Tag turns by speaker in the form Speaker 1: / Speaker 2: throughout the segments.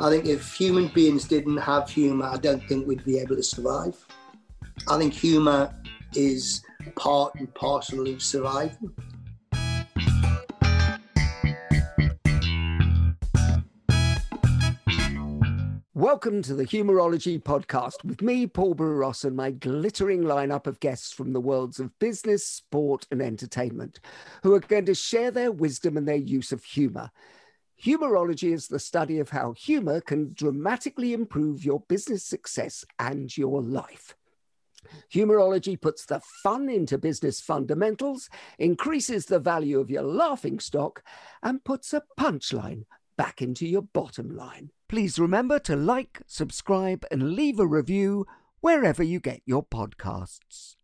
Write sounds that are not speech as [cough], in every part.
Speaker 1: I think if human beings didn't have humour, I don't think we'd be able to survive. I think humour is part and parcel of survival.
Speaker 2: Welcome to the Humourology podcast with me, Paul Boross, and my glittering lineup of guests from the worlds of business, sport, and entertainment, who are going to share their wisdom and their use of humour. Humourology is the study of how humour can dramatically improve your business success and your life. Humourology puts the fun into business fundamentals, increases the value of your laughing stock, and puts a punchline back into your bottom line. Please remember to like, subscribe, and leave a review wherever you get your podcasts.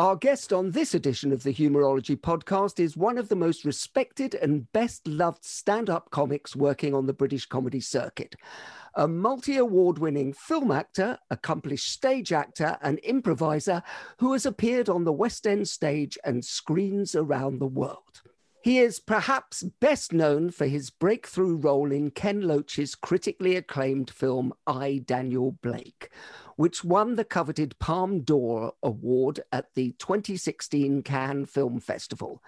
Speaker 2: Our guest on this edition of the Humourology podcast is one of the most respected and best loved stand up comics working on the British comedy circuit. A multi award winning film actor, accomplished stage actor, and improviser who has appeared on the West End stage and screens around the world. He is perhaps best known for his breakthrough role in Ken Loach's critically acclaimed film I, Daniel Blake, which won the coveted Palme d'Or award at the 2016 Cannes Film Festival.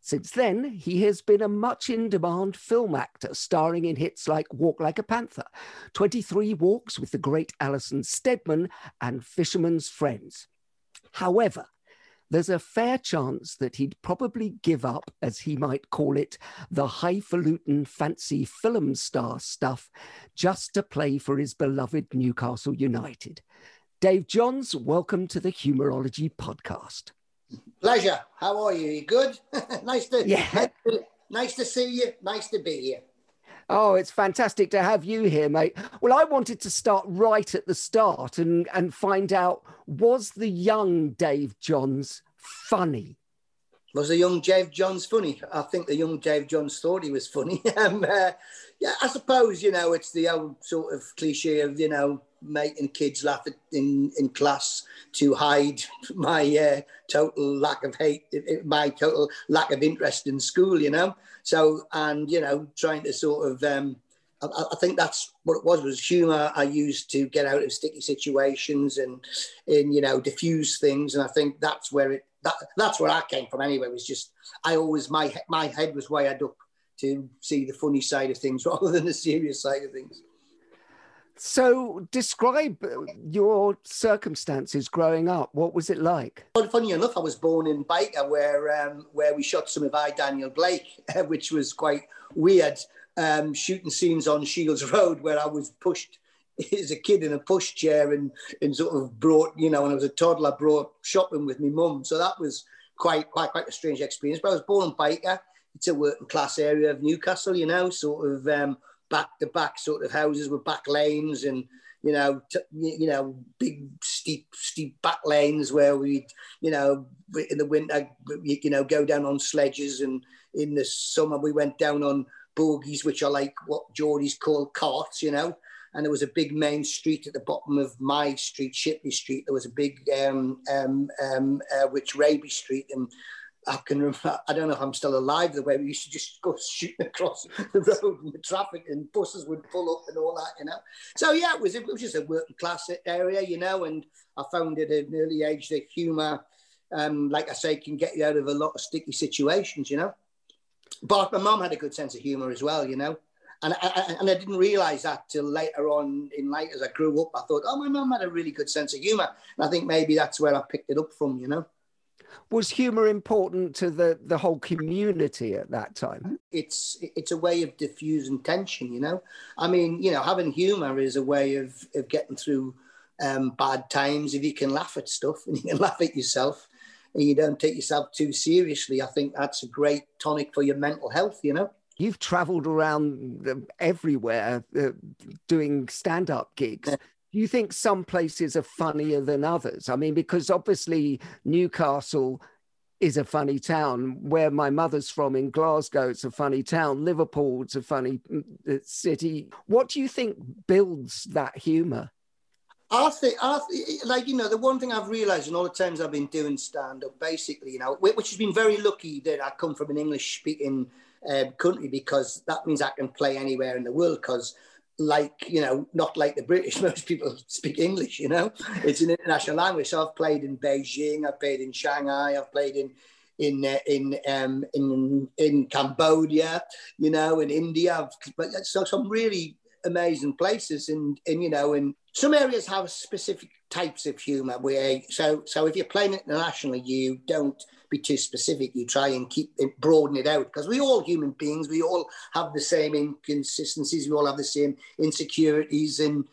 Speaker 2: Since then, he has been a much in demand film actor, starring in hits like Walk Like a Panther, 23 Walks with the great Alison Steadman, and Fisherman's Friends. However, there's a fair chance that he'd probably give up, as he might call it, the highfalutin fancy film star stuff just to play for his beloved Newcastle United. Dave Johns, welcome to the Humourology podcast.
Speaker 1: Pleasure. How are you? You good? [laughs] nice to
Speaker 2: yeah.
Speaker 1: Nice to see you. Nice to be here.
Speaker 2: Oh, it's fantastic to have you here, mate. Well, I wanted to start right at the start and, and find out was the young Dave Johns funny?
Speaker 1: Was the young Dave Johns funny? I think the young Dave Johns thought he was funny. [laughs] um, uh, yeah, I suppose, you know, it's the old sort of cliche of, you know, making kids laugh in, in class to hide [laughs] my uh, total lack of hate, my total lack of interest in school, you know. So, and, you know, trying to sort of, um, I, I think that's what it was, was humor I used to get out of sticky situations and, and, you know, diffuse things. And I think that's where it, that, that's where I came from anyway, It was just, I always, my, my head was wired up to see the funny side of things [laughs] rather than the serious side of things.
Speaker 2: So, describe your circumstances growing up. What was it like?
Speaker 1: Well, funny enough, I was born in Byker, where um, where we shot some of I Daniel Blake, [laughs] which was quite weird. Um, shooting scenes on Shields Road, where I was pushed [laughs] as a kid in a pushchair and and sort of brought, you know, when I was a toddler, I brought shopping with my mum. So that was quite quite quite a strange experience. But I was born in Byker. It's a working class area of Newcastle, you know, sort of. Um, back to back sort of houses with back lanes and you know t- you know big steep steep back lanes where we'd you know in the winter you know go down on sledges and in the summer we went down on bogies which are like what Geordies call carts you know and there was a big main street at the bottom of my street Shipley Street there was a big um um um uh, which Raby Street and I can remember, [laughs] I don't know if I'm still alive the way we used to just go [laughs] shooting across the road and the traffic and buses would pull up and all that, you know. So yeah, it was it was just a working class area, you know, and I found at an early age that humour um, like I say, can get you out of a lot of sticky situations, you know. But my mum had a good sense of humour as well, you know. And I, and I didn't realise that till later on in life as I grew up. I thought, oh, my mum had a really good sense of humour. And I think maybe that's where I picked it up from, you know.
Speaker 2: Was humour important to the, the whole community at that time?
Speaker 1: It's it's a way of diffusing tension, you know. I mean, you know, having humour is a way of, of getting through um, bad times. If you can laugh at stuff and you can [laughs] laugh at yourself, and you don't take yourself too seriously, I think that's a great tonic for your mental health, you know.
Speaker 2: You've traveled around everywhere uh, doing stand up gigs. Yeah. Do you think some places are funnier than others? I mean, because obviously Newcastle is a funny town. Where my mother's from in Glasgow, it's a funny town. Liverpool, it's a funny mm, uh, city. What do you think builds that humour?
Speaker 1: I think, I think, like, you know, the one thing I've realized in all the times I've been doing stand up, basically, you know, which has been very lucky that I come from an English speaking um, country because that means I can play anywhere in the world because, like, you know, not like the British, [laughs] most people speak English, you know, it's an international language. So I've played in Beijing, I've played in Shanghai, I've played in in uh, in um, in in Cambodia, you know, in India. But so some really amazing places, and and you know, and some areas have specific types of humour where so so if you're playing internationally you don't be too specific. You try and keep it broaden it out because we all human beings we all have the same inconsistencies we all have the same insecurities and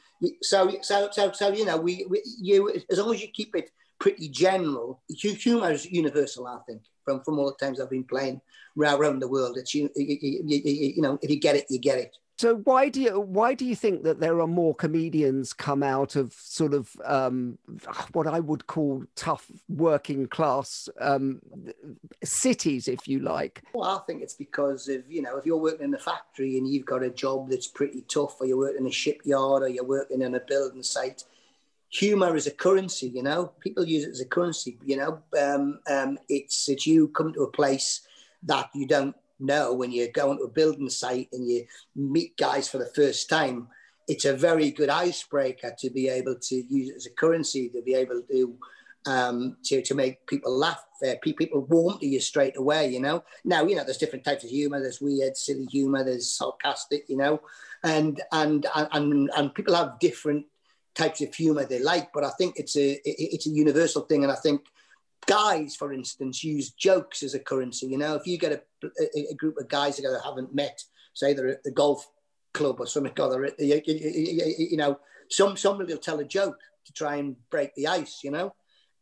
Speaker 1: so so so so you know we, we you as long as you keep it pretty general humor is universal i think from from all the times i've been playing around the world. It's you, you, you, you know if you get it you get it
Speaker 2: so why do you why do you think that there are more comedians come out of sort of um, what I would call tough working class um, cities, if you like?
Speaker 1: Well, I think it's because of you know if you're working in a factory and you've got a job that's pretty tough, or you're working in a shipyard, or you're working in a building site. Humor is a currency, you know. People use it as a currency, you know. Um, um it's it's you come to a place that you don't know when you're going to a building site and you meet guys for the first time, it's a very good icebreaker to be able to use it as a currency to be able to um, to, to make people laugh. Uh, people warm to you straight away, you know. Now, you know, there's different types of humor. There's weird, silly humor. There's sarcastic, you know, and and and and people have different types of humor they like. But I think it's a it's a universal thing, and I think guys, for instance, use jokes as a currency. You know, if you get a, a, a group of guys together haven't met, say they're at the golf club or something other, you, you, you, know, some somebody will tell a joke to try and break the ice. You know,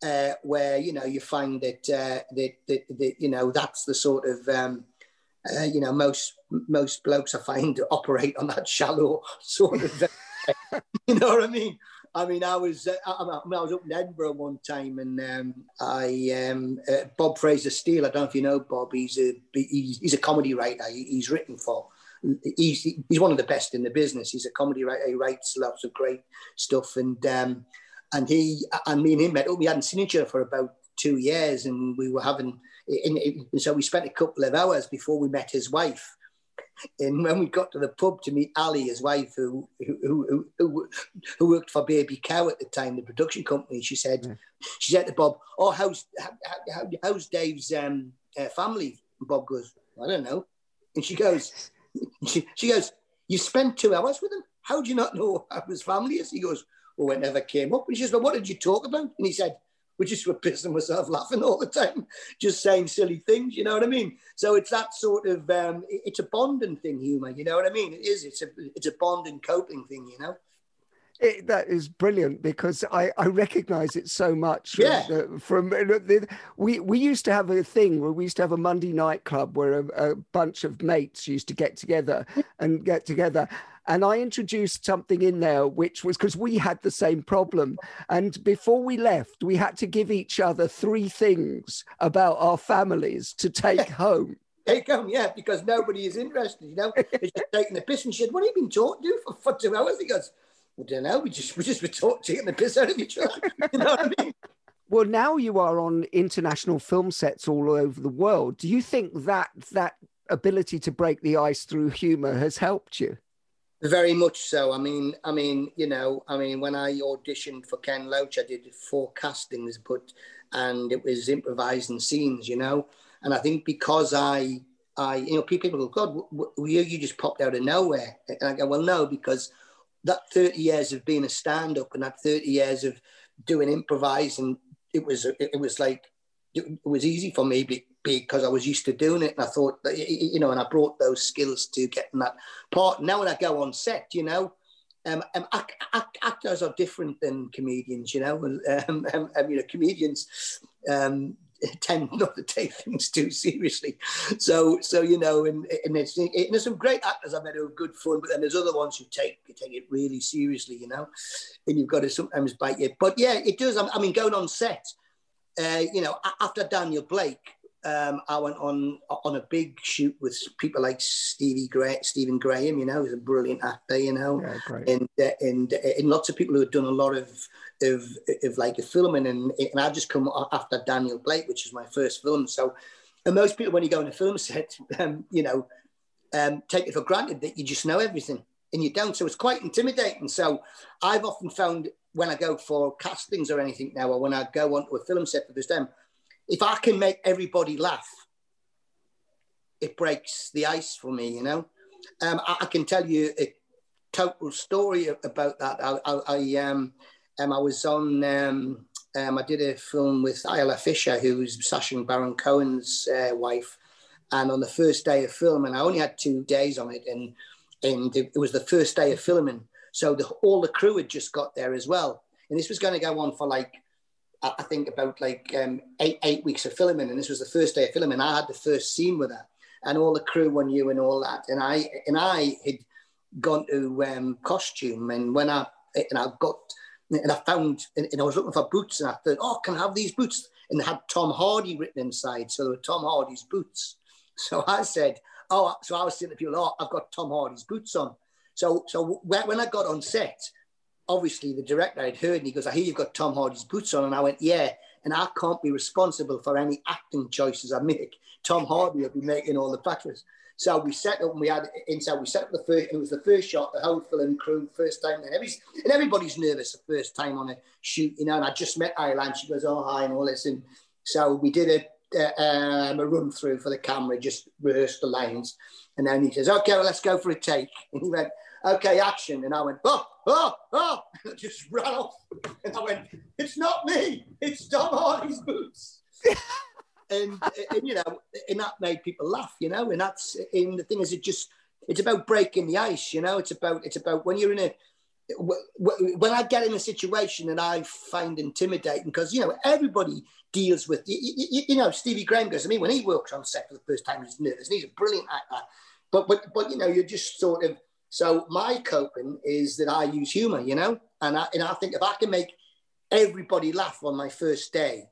Speaker 1: uh, where you know you find that, uh, that, that that you know that's the sort of um, uh, you know most most blokes I find [laughs] operate on that shallow [laughs] sort of. [laughs] you know what I mean? I mean, I was uh, I, I, was up in Edinburgh one time, and um, I um, uh, Bob Fraser Steele. I don't know if you know Bob. He's a he's, he's a comedy writer. He, he's written for. He's he's one of the best in the business. He's a comedy writer. He writes lots of great stuff, and um, and he and me and him met up. We hadn't seen each other for about two years, and we were having. In, in, so we spent a couple of hours before we met his wife and when we got to the pub to meet Ali, his wife, who who, who, who worked for Baby Cow at the time, the production company, she said, yeah. she said to Bob, "Oh, how's how, how's Dave's um, uh, family?" And Bob goes, "I don't know," and she goes, [laughs] she, she goes, "You spent two hours with him. How do you not know [laughs] how his family is?" He goes, "Well, it never came up." And she says, "Well, what did you talk about?" And he said, we just were pissing myself laughing all the time, just saying silly things. You know what I mean? So it's that sort of um, it's a bonding thing, humor. You know what I mean? It is. It's a it's a bonding coping thing. You know.
Speaker 2: It, that is brilliant because I, I recognize it so much.
Speaker 1: Yeah.
Speaker 2: From, the, we we used to have a thing where we used to have a Monday night club where a, a bunch of mates used to get together and get together, and I introduced something in there, which was because we had the same problem. And before we left, we had to give each other three things about our families to take [laughs] home.
Speaker 1: Take home, yeah, because nobody is interested, you know. It's just taking the piss. And said, What have you been taught to for, for two hours? He goes, I don't know. We just we just were talking, taking the piss out of each other. [laughs] You know what I mean?
Speaker 2: Well, now you are on international film sets all over the world. Do you think that that ability to break the ice through humor has helped you?
Speaker 1: Very much so. I mean, I mean, you know, I mean, when I auditioned for Ken Loach, I did four castings, but and it was improvising scenes, you know. And I think because I, I, you know, people go, God, you, you just popped out of nowhere. And I go, well, no, because that 30 years of being a stand-up and that 30 years of doing improvising, it was, it was like, it was easy for me because I was used to doing it. And I thought, that, you know, and I brought those skills to getting that part. Now when I go on set, you know, um, um, act, act, actors are different than comedians, you know, and um, um, you know, comedians um, [laughs] tend not to take things too seriously. So, so you know, and, and, and there's some great actors I've met who are good fun, but then there's other ones who take take it really seriously, you know, and you've got to sometimes bite it. But yeah, it does. I mean, going on set, uh, you know, after Daniel Blake, um, I went on on a big shoot with people like Stevie Gray, Stephen Graham. You know, he's a brilliant actor. You know, yeah, and uh, and uh, and lots of people who had done a lot of of, of like a filming, and and I just come after Daniel Blake, which is my first film. So, and most people when you go on a film set, [laughs] um, you know, um, take it for granted that you just know everything, and you don't. So it's quite intimidating. So I've often found when I go for castings or anything now, or when I go onto a film set for this time if I can make everybody laugh, it breaks the ice for me, you know. Um, I, I, can tell you a total story about that. I, I, I um, um, I was on, um, um, I did a film with Isla Fisher, who's Sacha Baron Cohen's uh, wife. And on the first day of filming, I only had two days on it, and and it was the first day of filming. So the, all the crew had just got there as well. And this was going to go on for like I think about like um, eight eight weeks of filming, and this was the first day of filming. I had the first scene with her, and all the crew on you and all that. And I and I had gone to um, costume, and when I and I got and I found and, I was looking for boots, and I thought, oh, can I have these boots? And they had Tom Hardy written inside, so they were Tom Hardy's boots. [laughs] So I said, oh, so I was saying to people, oh, I've got Tom Hardy's boots on. So so when I got on set obviously the director had heard and he goes, I hear you've got Tom Hardy's boots on. And I went, yeah. And I can't be responsible for any acting choices I make. Tom Hardy will be making all the factors. So we set up and we had inside, we set up the first, it was the first shot, the whole film crew, first time. And, every, and everybody's nervous the first time on a shoot, you know. And I just met Isla. She goes, oh, hi, and all this. And so we did a, um, a run through for the camera, just rehearsed the lines. And then he says, okay, well, let's go for a take. [laughs] And he went, okay, action. And I went, oh, oh, oh, [laughs] and I just ran off. And I went, it's not me, it's Tom Hardy's boots. [laughs] and, and, you know, and that made people laugh, you know, and that's, and the thing is, it just, it's about breaking the ice, you know, it's about, it's about when you're in a, when I get in a situation that I find intimidating, because, you know, everybody deals with, you, you, you, know, Stevie Graham goes, I mean, when he works on set for the first time, he's nervous and he's a brilliant actor. But, but, but, you know, you're just sort of, so my coping is that I use humor, you know, and I, and I think if I can make everybody laugh on my first day,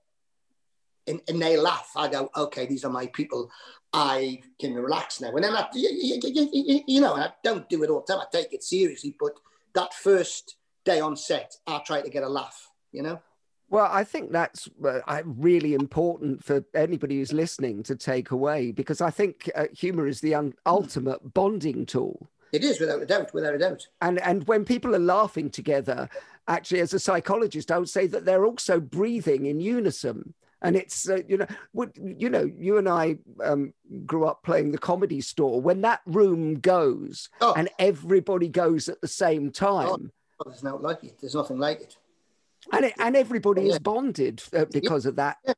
Speaker 1: and, and they laugh, I go, okay, these are my people. I can relax now. And then I, you, you, you know, I don't do it all the time. I take it seriously, but that first day on set, I try to get a laugh, you know.
Speaker 2: Well, I think that's uh, really important for anybody who's listening to take away because I think uh, humor is the ultimate bonding tool.
Speaker 1: It is without a doubt, without a doubt.
Speaker 2: And and when people are laughing together, actually, as a psychologist, I would say that they're also breathing in unison. And it's uh, you know, would, you know, you and I um, grew up playing the comedy store. When that room goes oh. and everybody goes at the same time,
Speaker 1: oh, there's not like it. There's nothing like it.
Speaker 2: And it, and everybody yeah. is bonded uh, because yeah. of that. Yeah.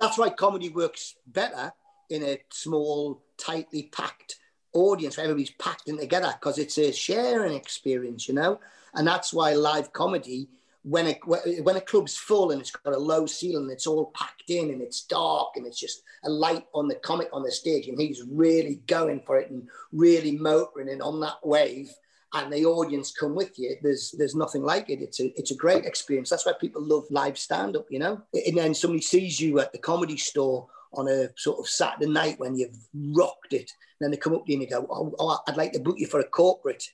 Speaker 1: That's why comedy works better in a small, tightly packed audience where everybody's packed in together because it's a sharing experience, you know. And that's why live comedy, when a when a club's full and it's got a low ceiling, it's all packed in and it's dark and it's just a light on the comic on the stage, and he's really going for it and really motoring and on that wave. And the audience come with you. There's there's nothing like it. It's a it's a great experience. That's why people love live stand up, you know. And then somebody sees you at the comedy store on a sort of Saturday night when you've rocked it. Then they come up to you and they go, oh, oh, I'd like to book you for a corporate.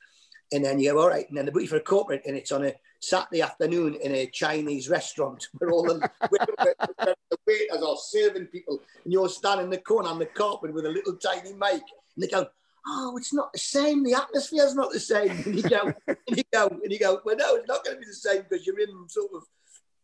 Speaker 1: And then you go, all right. And then they book you for a corporate and it's on a Saturday afternoon in a Chinese restaurant [laughs] where all the, the [laughs] waiters are serving people and you're standing in the corner on the carpet with a little tiny mic. And they go, oh, it's not the same. The atmosphere's not the same. And you go, and you go, and you go, well, no, it's not going to be the same because you're in sort of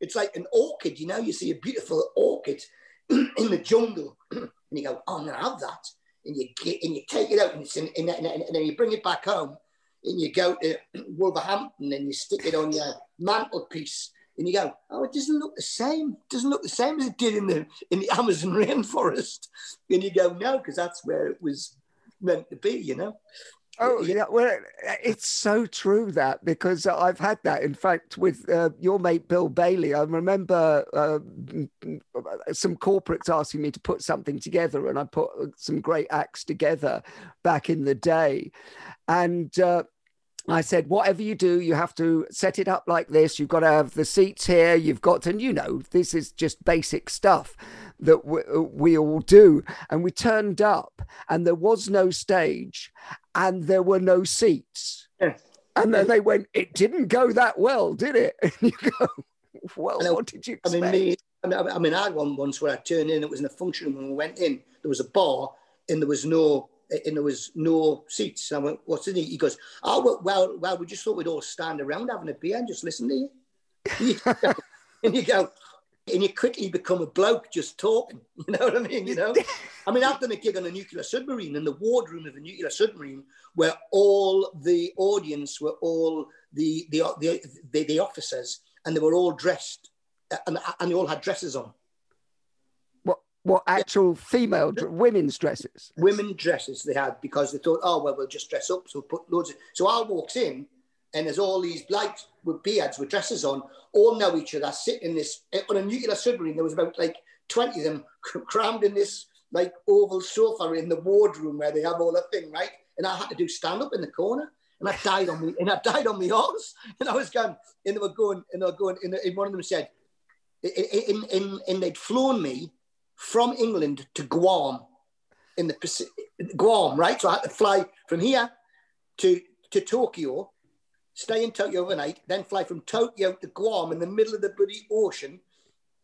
Speaker 1: it's like an orchid, you know, you see a beautiful orchid [clears throat] in the jungle [clears throat] and you go, oh, I'm to have that. And you get, and you take it out and, it's in, and then you bring it back home and you go to [clears throat] Wolverhampton and you stick it on your mantelpiece and you go, oh, it doesn't look the same. It doesn't look the same as it did in the in the [laughs] Amazon rainforest. And you go, no, because that's where it was meant to be, you know.
Speaker 2: Oh yeah, well, it's so true that because I've had that. In fact, with uh, your mate Bill Bailey, I remember uh, some corporates asking me to put something together, and I put some great acts together back in the day, and. Uh, I said, whatever you do, you have to set it up like this. You've got to have the seats here. You've got to, and you know, this is just basic stuff that we, we all do. And we turned up, and there was no stage, and there were no seats. Yeah. And then they went, it didn't go that well, did it? [laughs] And you go, well, what did you expect?
Speaker 1: I mean, me, I mean, I had one once where I turned in, it was in a function when we went in, there was a bar and there was no and there was no seats. I went, what's in it? He goes, oh, well, well, we just thought we'd all stand around having a beer and just listen to you. [laughs] and you go, and you quickly become a bloke just talking. [laughs] You know what I mean? You know, I mean, I've done a gig on a nuclear submarine in the wardroom of a nuclear submarine, where all the audience were all the the the, the, the officers, and they were all dressed, uh, and, uh, and they all had dresses on.
Speaker 2: What what actual yeah. female women's dresses?
Speaker 1: Women dresses they had because they thought, oh well, we'll just dress up, so put loads. Of, so I walks in and there's all these blokes with beards with dresses on, all know each other, sit in this eh, on a nuclear submarine. There was about like 20 of them [laughs] crammed in this like oval sofa in the wardroom where they have all the thing, right? And I had to do stand up in the corner. And I died on me, and I died on my horse. [laughs] And I was going, and they were going, and they were going, and, one of them said, in, in, in, they'd flown me from England to Guam in the Pacific, Guam, right? So I had to fly from here to, to Tokyo stay in Tokyo overnight, then fly from Tokyo to Guam in the middle of the bloody ocean.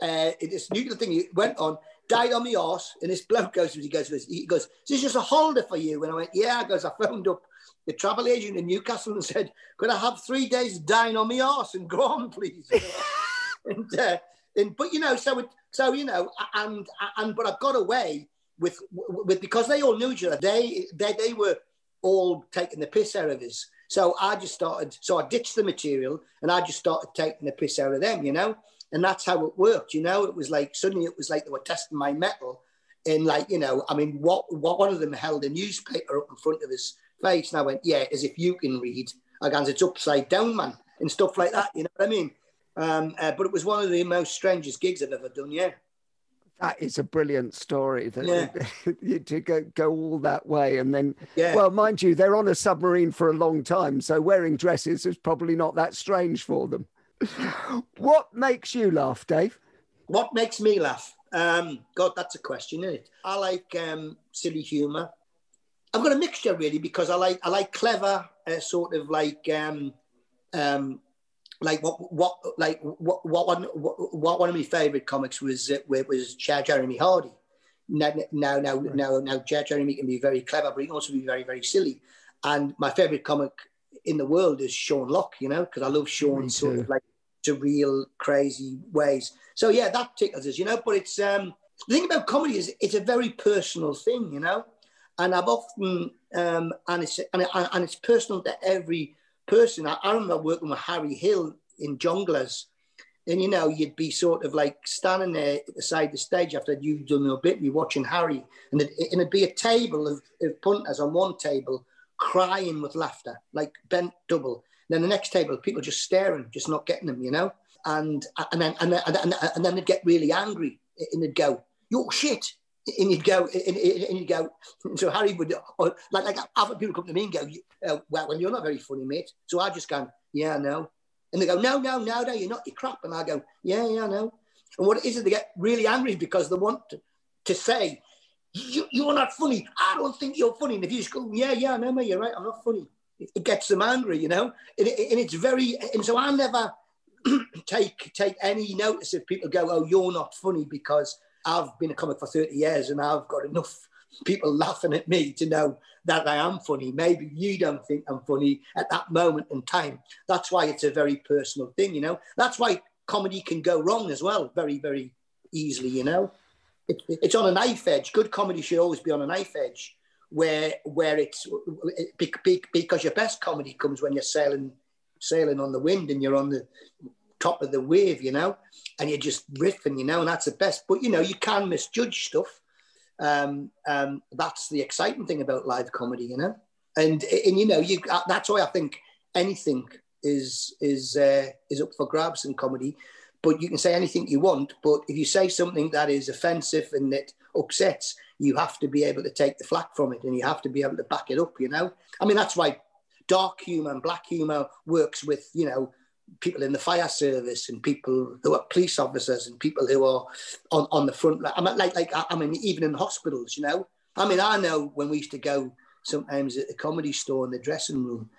Speaker 1: Uh, this nuclear thing he went on, died on the arse, and this bloke goes, he goes, he goes, is this just a holiday for you? And I went, yeah, goes, I phoned up the travel agent in Newcastle and said, could I have three days dying on my arse in Guam, please? [laughs] and, uh, and, but you know, so, it, so, you know, and, and, but I got away with, with, because they all knew each other, they, they, they were all taking the piss out of us. So I just started, so I ditched the material and I just started taking the piss out of them, you know? And that's how it worked, you know? It was like, suddenly it was like they were testing my mettle. And like, you know, I mean, what, what one of them held a newspaper up in front of his face. And I went, yeah, as if you can read. Guess it's upside down, man, and stuff like that, you know what I mean? Um, uh, but it was one of the most strangest gigs I've ever done, yeah.
Speaker 2: That is a brilliant story. That yeah. [laughs] to go, go all that way, and then, yeah. well, mind you, they're on a submarine for a long time, so wearing dresses is probably not that strange for them. [sighs] what makes you laugh, Dave?
Speaker 1: What makes me laugh? Um, God, that's a question, isn't it? I like um, silly humour. I've got a mixture really because I like I like clever, uh, sort of like um, um, like what what like what what one what, one of my favorite comics was uh, was Jeremy Hardy. Now now now right. now now Jeremy can be very clever, but he can also be very very silly. And my favorite comic in the world is Sean Lock. You know, because I love Sean's sort of like surreal, crazy ways. So yeah, that tickles us. You know, but it's um the thing about comedy is it's a very personal thing. You know, and I've often um and it's and, and it's personal to every person. I, I remember working with Harry Hill in Jongleurs. And you know, you'd be sort of like standing there at the side of the stage after you've done your bit, you're watching Harry, and, it, and it'd be a table of, of punters on one table crying with laughter, like bent double. And then the next table, people just staring, just not getting them, you know. And and then and then, and then, and then they'd get really angry, and they'd go, "You're shit," and you'd go, and, and you'd go. So Harry would, or like, like other people come to me and go, uh, well, well, you're not very funny, mate. So I just go, yeah, no. And they go, no, no, no, no, you're not, you're crap. And I go, yeah, yeah, no. And what it is, is they get really angry because they want to, to say, you, you're not funny. I don't think you're funny. And if you just go, yeah, yeah, no, mate, you're right, I'm not funny. It, it gets them angry, you know? And, it, and it's very, and so I never [clears throat] take take any notice if people go, oh, you're not funny because I've been a comic for 30 years and I've got enough people laughing at me to know that I am funny. Maybe you don't think I'm funny at that moment in time. That's why it's a very personal thing, you know. That's why comedy can go wrong as well, very, very easily, you know. It, it's on a knife edge. Good comedy should always be on a knife edge where where it's because your best comedy comes when you're sailing sailing on the wind and you're on the top of the wave, you know, and you're just riffing, you know, and that's the best. But you know, you can misjudge stuff. Um, um, that's the exciting thing about live comedy, you know, and and you know, you that's why I think anything is is uh, is up for grabs in comedy. But you can say anything you want, but if you say something that is offensive and that upsets, you have to be able to take the flack from it and you have to be able to back it up, you know? I mean, that's why dark humor and black humor works with, you know, people in the fire service and people who are police officers and people who are on, on the front line. I mean, like, like, I mean, even in hospitals, you know? I mean, I know when we used to go sometimes at the comedy store in the dressing room,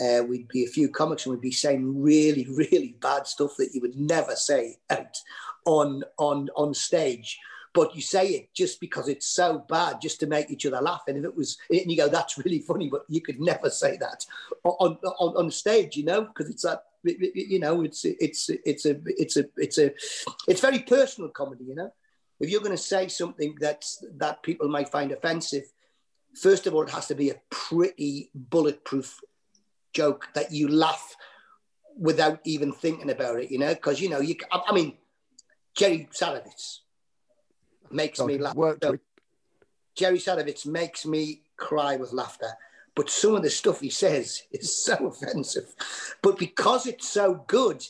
Speaker 1: uh, we'd be a few comics and we'd be saying really, [laughs] really bad stuff that you would never say out on on on stage but you say it just because it's so bad, just to make each other laugh. And if it was, and you go, that's really funny, but you could never say that on on, on stage, you know, because it's that, you know, it's it's it's a it's a it's a it's very personal comedy, you know. If you're going to say something that's that people might find offensive, first of all, it has to be a pretty bulletproof joke that you laugh without even thinking about it, you know, because you know you. I mean, Jerry Sadowitz makes me laugh. So, Jerry Sadowitz makes me cry with laughter. But some of the stuff he says is so offensive. But because it's so good,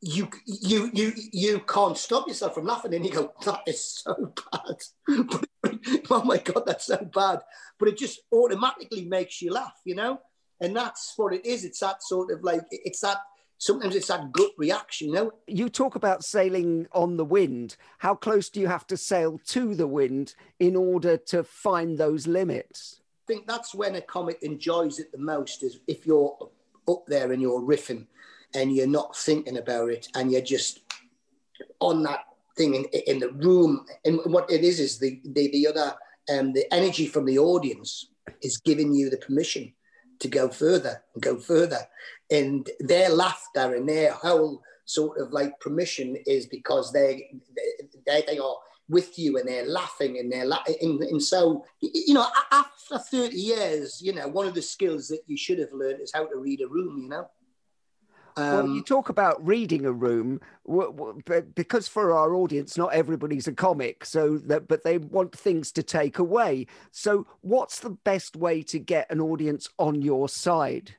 Speaker 1: you you you you can't stop yourself from laughing and you go that is so bad [laughs] oh my god that's so bad but it just automatically makes you laugh you know and that's what it is it's that sort of like it's that sometimes it's that gut reaction, you know.
Speaker 2: You talk about sailing on the wind. How close do you have to sail to the wind in order to find those limits?
Speaker 1: Think that's when a comic enjoys it the most is if you're up there and you're riffing and you're not thinking about it and you're just on that thing in, in the room. And what it is is the the, the other um, the energy from the audience is giving you the permission to go further and go further. And their laughter and their whole sort of like permission is because they they, they are with you and they're laughing and they're la- and, and so you know after 30 years you know one of the skills that you should have learned is how to read a room you know
Speaker 2: um, well, you talk about reading a room because for our audience, not everybody's a comic, so that but they want things to take away. So, what's the best way to get an audience on your side?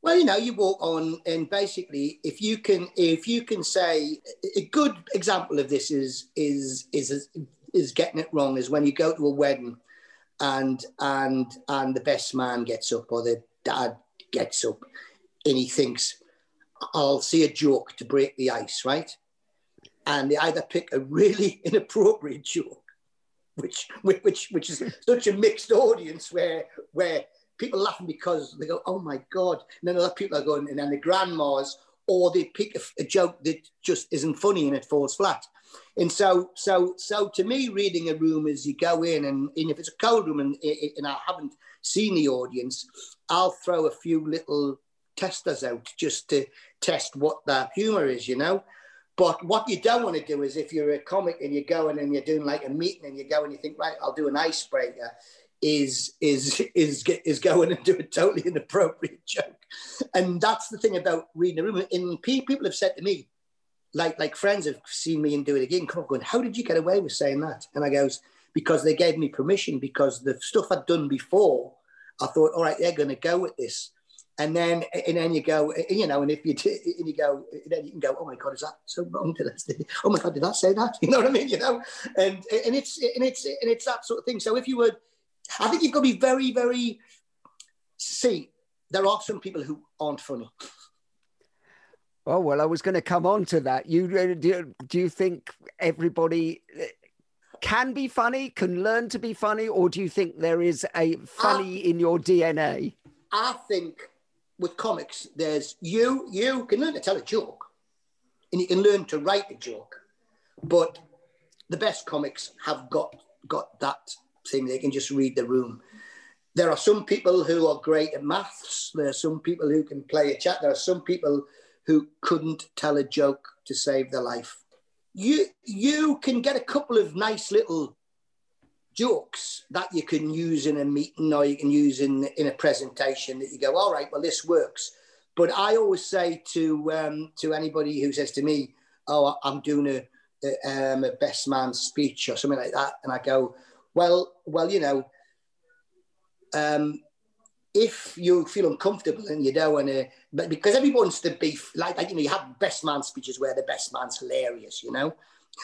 Speaker 1: Well, you know, you walk on, and basically, if you can, if you can say a good example of this is is is is getting it wrong is when you go to a wedding, and and and the best man gets up or the dad gets up, and he thinks I'll see a joke to break the ice, right? And they either pick a really [laughs] inappropriate joke, which which which is such a mixed audience where where people laughing because they go, oh my god, and then other people are going, and then the grandmas, or they pick a, a joke that just isn't funny and it falls flat. And so, so, so to me, reading a room is you go in, and, and if it's a cold room and, and I haven't seen the audience, I'll throw a few little testers out just to test what their humor is, you know. But what you don't want to do is if you're a comic and you're going and you're doing like a meeting and you go and you think, right, I'll do an icebreaker, is is is is going and do a totally inappropriate joke. And that's the thing about reading a room. And people have said to me, like like friends have seen me and do it again, come on, going, how did you get away with saying that? And I goes, because they gave me permission because the stuff I'd done before, I thought, all right, they're going to go with this and then and then you go you know and if you t- and you go and then you can go oh my god is that so wrong did I oh my god did I say that [laughs] you know what I mean you know and and it's and it's and it's that sort of thing so if you would I think you've got to be very very see there are some people who aren't funny
Speaker 2: oh well I was going to come on to that you uh, do, do you think everybody uh, can be funny can learn to be funny or do you think there is a funny I, in your DNA
Speaker 1: I think with comics, there's you, you can learn to tell a joke and you can learn to write a joke. But the best comics have got got that thing. They can just read the room. There are some people who are great at maths. There are some people who can play a chat. There are some people who couldn't tell a joke to save their life. You you can get a couple of nice little jokes that you can use in a meeting or you can use in in a presentation that you go, all right, well this works. But I always say to um, to anybody who says to me, "Oh, I'm doing a, um, a best man speech or something like that," and I go, "Well, well, you know, um, if you feel uncomfortable and you don't want to, but because everyone wants to be like, like, you know, you have best man speeches where the best man's hilarious, you know.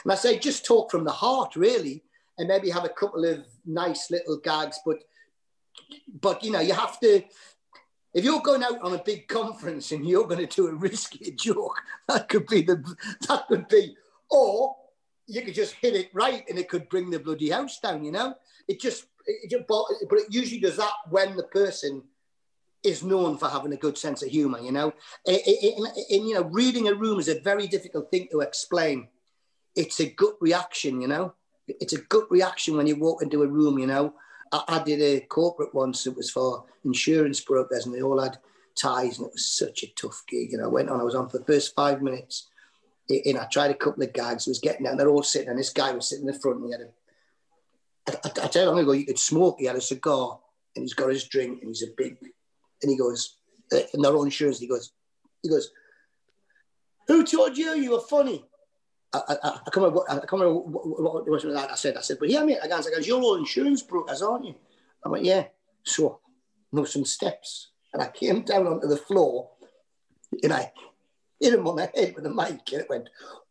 Speaker 1: And I say, just talk from the heart, really, and maybe have a couple of nice little gags, but, but you know, you have to. If you're going out on a big conference and you're going to do a risky [laughs] joke, that could be the, that could be, or you could just hit it right and it could bring the bloody house down, you know. It just it, but, but it usually does that when the person is known for having a good sense of humor, you know. In, in, in, you know, reading a room is a very difficult thing to explain. It's a gut reaction, you know. It's a gut reaction when you walk into a room, you know. I, I did a corporate once, it was for insurance brokers, and they all had ties, and it was such a tough gig. And I went on, I was on for the first five minutes, and I tried a couple of gags, I was getting down, they're all sitting, and this guy was sitting in the front, and he had a I, I, I tell you long go, you could smoke. He had a cigar and he's got his drink and he's a big, and he goes, uh, and they're on insurance. He goes, he goes, who told you you were funny? I, I, I can't remember what, I remember what, what, what I said. I said, but yeah, mate, I goes, you're all insurance brokers, aren't you? I went, yeah. So, know some steps. And I came down onto the floor and I hit him on the head with a mic and it went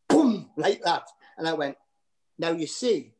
Speaker 1: boom, like that. And I went, now you see,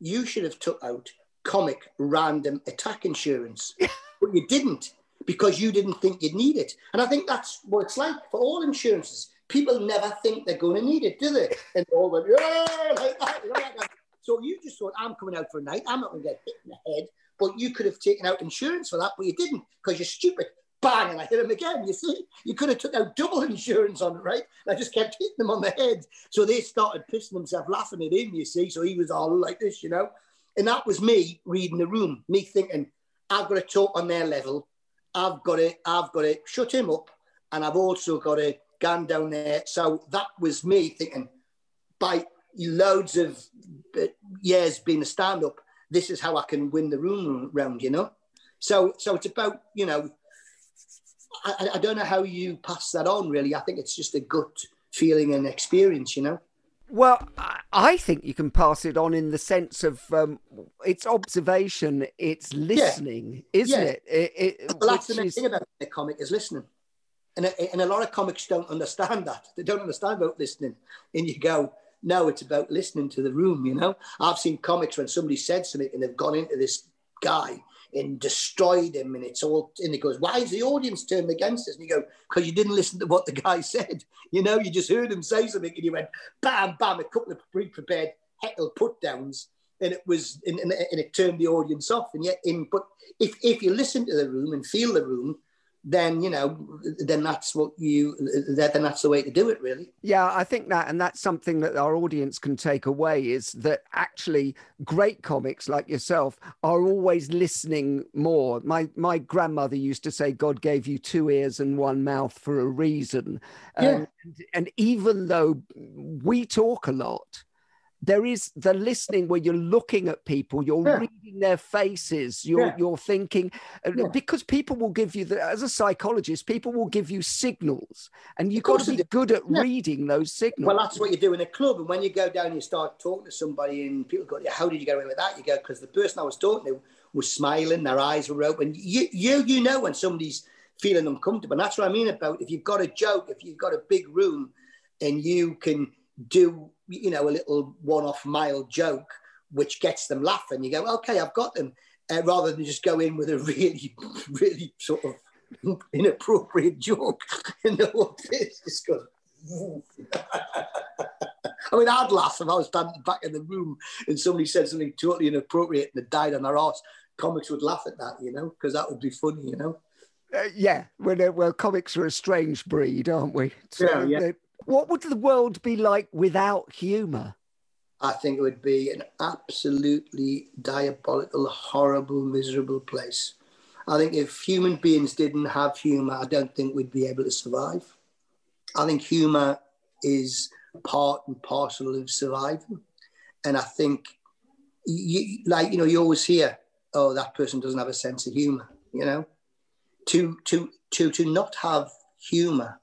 Speaker 1: you should have took out comic random attack insurance, [laughs] but you didn't because you didn't think you'd need it. And I think that's what it's like for all insurances. People never think they're going to need it, do they? [laughs] And they all went, yeah, like that, like that. So you just thought, I'm coming out for a night. I'm not going to get hit in the head. But you could have taken out insurance for that, but you didn't because you're stupid. Bang, and I hit him again. You see, you could have took out double [laughs] insurance on it, right? And I just kept hitting them on the head. So they started pissing themselves laughing at him, you see. So he was all like this, you know. And that was me reading the room, me thinking, I've got to talk on their level. I've got it. I've got to shut him up. And I've also got to gun down there. So that was me thinking, by loads of uh, years being a stand-up, this is how I can win the room round, you know? So, so it's about, you know, I, I don't know how you pass that on, really. I think it's just a gut feeling and experience, you know?
Speaker 2: Well, I think you can pass it on in the sense of um, it's observation, it's listening, yeah. isn't
Speaker 1: yeah.
Speaker 2: it? it, it
Speaker 1: well, that's the main is... thing about a comic is listening. And a, and a lot of comics don't understand that. They don't understand about listening. And you go, no, it's about listening to the room, you know? I've seen comics when somebody said something and they've gone into this guy and destroyed him. And it's all, and he goes, why is the audience turned against us? And you go, because you didn't listen to what the guy [laughs] said. You know, you just heard him say something and you went, bam, bam, a couple of pre-prepared heckle put downs. And it was, and, and, and it turned the audience off. And yet, in, but if, if you listen to the room and feel the room, then you know then that's what you then that's the way to do it really.
Speaker 2: Yeah i think that and that's something that our audience can take away is that actually great comics like yourself are always listening more. My my grandmother used to say god gave you two ears and one mouth for a reason.
Speaker 1: Yeah.
Speaker 2: and, and even though we talk a lot there is the listening where you're looking at people, you're yeah. reading their faces, you're yeah. you're thinking yeah. because people will give you the as a psychologist, people will give you signals, and you've got to be good at reading those signals.
Speaker 1: Well, that's what you do in a club, and when you go down, and you start talking to somebody, and people go, "How did you get away with that?" You go, "Because the person I was talking to was smiling, their eyes were open." You you you know when somebody's feeling uncomfortable, and that's what I mean about if you've got a joke, if you've got a big room, and you can do you know, a little one-off mild joke which gets them laughing. You go, okay, I've got them, uh, rather than just go in with a [laughs] really, really sort of inappropriate joke, the whole face just goes. [laughs] I mean, I'd laugh if I was standing back in the room and somebody said something totally inappropriate and it died on their ass. Comics would laugh at that, you know, because that would be funny, you know.
Speaker 2: Uh, yeah, well, well, comics are a strange breed, aren't we?
Speaker 1: So yeah, yeah.
Speaker 2: What would the world be like without humour?
Speaker 1: I think it would be an absolutely diabolical, horrible, miserable place. I think if human beings didn't have humour, I don't think we'd be able to survive. I think humour is part and parcel of surviving. And I think, you, like, you know, you always hear, oh, that person doesn't have a sense of humor, you know? To, to, to, to not have humor,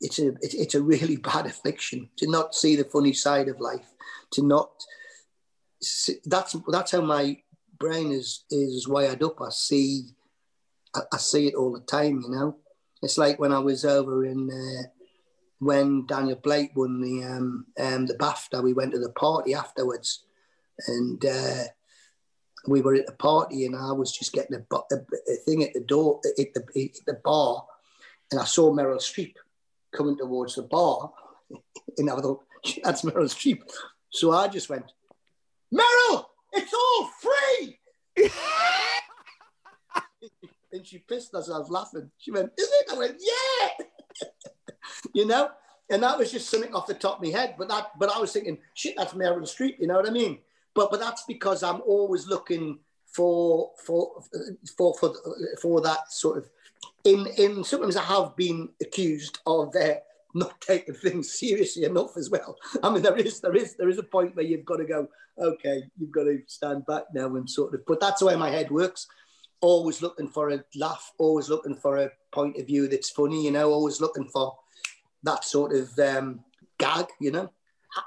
Speaker 1: it's a, it's, it's a really [laughs] bad affliction. To not see the funny side of life, to not, see, that's, that's how my brain is, is wired up. I see, I, I see it all the time, you know? It's like when I was over in, uh, when Daniel Blake won the um, um, the BAFTA, we went to the party afterwards, and uh, we were at the party, and I was just getting a, a, a thing at the door at the, at the bar, and I saw Meryl Streep coming towards the bar, and I thought that's Meryl Streep, so I just went, Meryl, it's all free. [laughs] and she pissed herself laughing. She went, Is it? I went, Yeah [laughs] you know? And that was just something off the top of my head. But that, but I was thinking, shit, that's Meryl Streep, you know what I mean? But but that's because I'm always looking for for for for for that sort of in in sometimes I have been accused of uh, not [laughs] taking things seriously enough as well. I mean, there is there is there is a point where you've got to go, okay, you've got to stand back now and sort of. But that's the way my head works. Always looking for a laugh, always looking for a point of view that's funny, you know, always looking for that sort of um, gag, you know.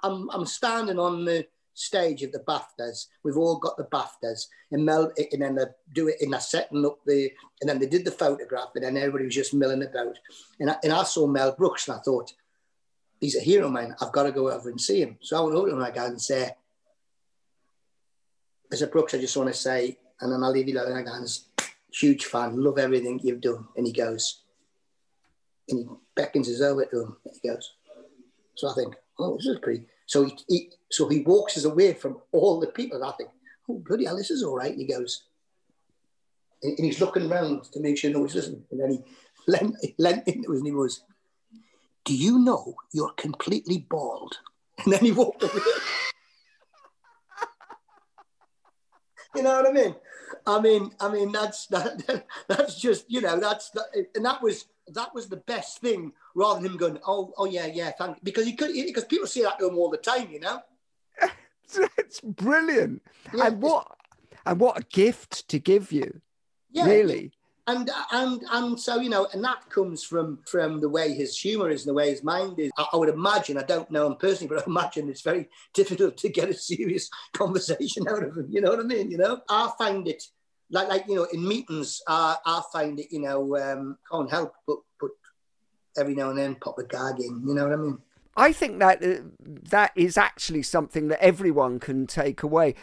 Speaker 1: I'm, I'm standing on the stage of the BAFTAs. We've all got the BAFTAs, and Mel, and then they do it in a setting up the, and then they did the photograph, and then everybody was just milling about. And I, and I saw Mel Brooks, and I thought, he's a hero, man. I've got to go over and see him. So I went over to my guy and say, as a Brooks, I just want to say, and then I'll leave you alone. I go, huge fan, love everything you've done. And he goes, and he beckons his over to him. And he goes, so I think, oh, this is pretty. So he, he so he walks us away from all the people. I think, oh, bloody hell, this is all right. And he goes, and, and he's looking around to make sure no one's listening. And then he [laughs] leant, leant into us and he goes, do you know you're completely bald? [laughs] And then he walked away. [laughs] you know what I mean? I mean, I mean that's that, that's just you know that's that, and that was that was the best thing rather than him going, oh, oh yeah, yeah, thank you. because he could because people say that to him all the time, you know. [laughs]
Speaker 2: it's brilliant, yeah, and what and what a gift to give you,
Speaker 1: yeah,
Speaker 2: really.
Speaker 1: And and and so you know, and that comes from from the way his humour is and the way his mind is. I, I would imagine, I don't know him personally, but I imagine it's very [laughs] difficult to get a serious [laughs] conversation out of him. You know what I mean? You know, I find it like like you know in meetings I, I find it you know um, can't help but but every now and then pop a gag in you know what I mean
Speaker 2: I think that uh, that is actually something that everyone can take away.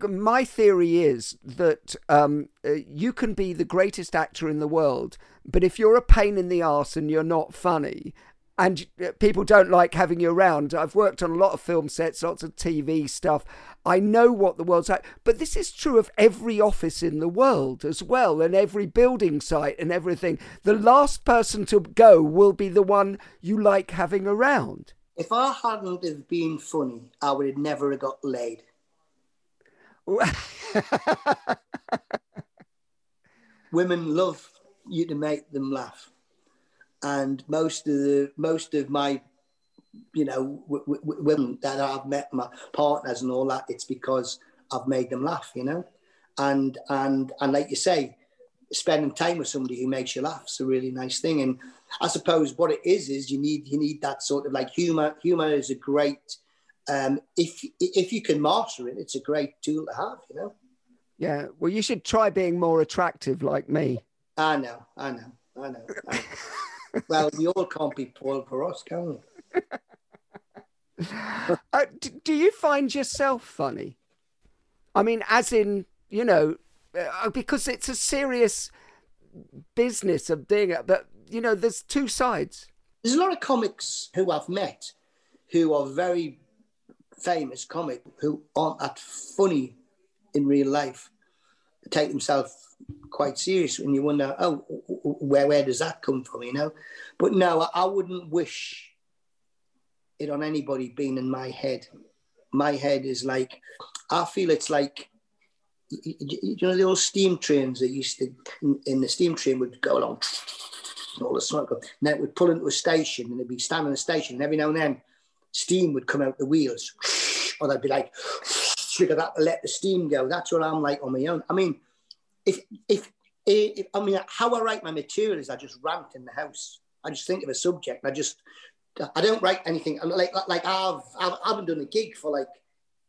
Speaker 2: my theory is that um, uh, you can be the greatest actor in the world, but if you're a pain in the ass and you're not funny, and uh, people don't like having you around. I've worked on a lot of film sets, lots of TV stuff. I know what the world's like, but this is true of every office in the world as well, and every building site and everything. The last person to go will be the one you like having around.
Speaker 1: If I hadn't have been funny, I would have never got laid. [laughs] Women love you to make them laugh and most of the most of my you know w- w- women that I've met my partners and all that it's because I've made them laugh you know? And and and like you say spending time with somebody who makes you laugh is a really nice thing. And I suppose what it is is you need you need that sort of like humor. Humor is a great um, if if you can master it it's a great tool to have you know?
Speaker 2: Yeah. Well you should try being more attractive like me.
Speaker 1: I know. I know. I know, I know. [laughs] well, we all can't be Paul Boross, can we? [laughs]
Speaker 2: uh, do you find yourself funny? I mean, as in, you know, uh, because it's a serious business of doing it, but, you know, there's two sides.
Speaker 1: There's a lot of comics who I've met who are very famous comic who aren't that funny in real life, take themselves quite serious and you wonder, oh, where where does that come from? You know, but no, I wouldn't wish it on anybody being in my head. My head is like, I feel it's like, you know, the old steam trains that used to in the steam train would go along, all the smoke, and then it would pull into a station, and it'd be standing in a station, and every now and then steam would come out the wheels, or they'd be like, [sniffs] trigger that let the steam go. That's what I'm like on my own. I mean, if if, eh, if I mean how I write my material is I just rant in the house. I just think of a subject. and I just I don't write anything. Like like I've, I've I haven't done a gig for like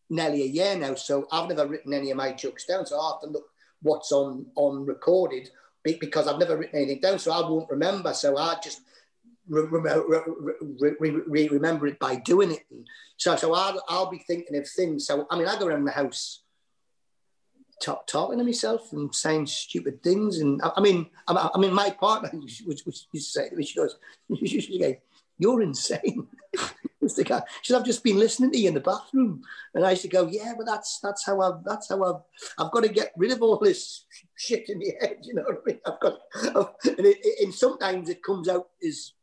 Speaker 1: nearly a year now, so I've never written any of my jokes down. So I have to look what's on on recorded because I've never written anything down, so I won't remember. So I just re- re- re- remember it by doing it. So so I'll, I'll be thinking of things. So I mean, I go around the house talk, talking to myself and saying stupid things. And I, I mean, I, I, mean, my partner, which, which used to say to me, she [laughs] "You're insane." [laughs] She said, "I've just been listening to you in the bathroom," and I used to go, "Yeah, but that's that's how I've that's how I've I've got to get rid of all this shit in the head." [laughs] You know what I mean? I've got, I've, and, it, it, and sometimes it comes out as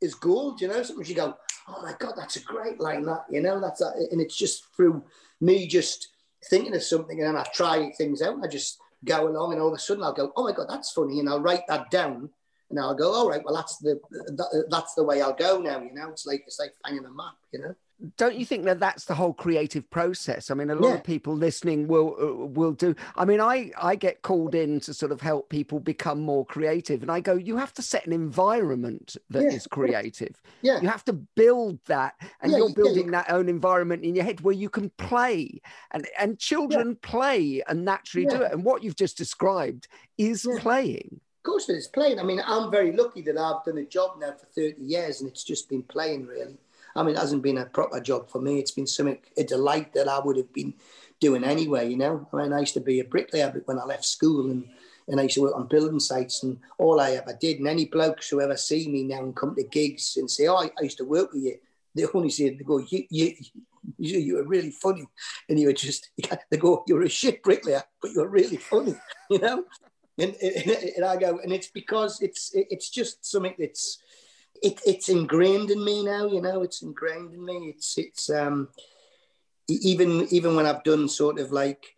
Speaker 1: is gold. You know, sometimes you go, "Oh my god, that's a great line." That you know, that's that, and it's just through me just thinking of something, and then I try things out, and I just go along, and all of a sudden I'll go, "Oh my god, that's funny," and I'll write that down and I'll go, all right, well, that's the that, that's the way I'll go now. You know, it's like it's like finding a map. You know.
Speaker 2: Don't you think that that's the whole creative process? I mean, a lot yeah. of people listening will uh, will do. I mean, I I get called in to sort of help people become more creative, and I go, you have to set an environment that yeah. is creative. Yeah, you have to build that, and yeah, you're building that own environment in your head where you can play, and and children play and naturally do it. And what you've just described is playing Of
Speaker 1: course it's playing. I mean, I'm very lucky that I've done a job now for 30 years and it's just been playing really. I mean, it hasn't been a proper job for me. It's been something, a delight that I would have been doing anyway, you know. I mean, I used to be a bricklayer when I left school and, and I used to work on building sites and all I ever did. And any blokes who ever see me now and come to gigs and say, oh, I, I used to work with you, they only say, they go, you, you, you, you were really funny. And you were just, [laughs] they go, you're a shit bricklayer, but you're really funny, [laughs] you know? and, and, and I go, and it's because it's it's just something that's it, it's ingrained in me now. You know, it's ingrained in me. It's it's um, even even when I've done sort of like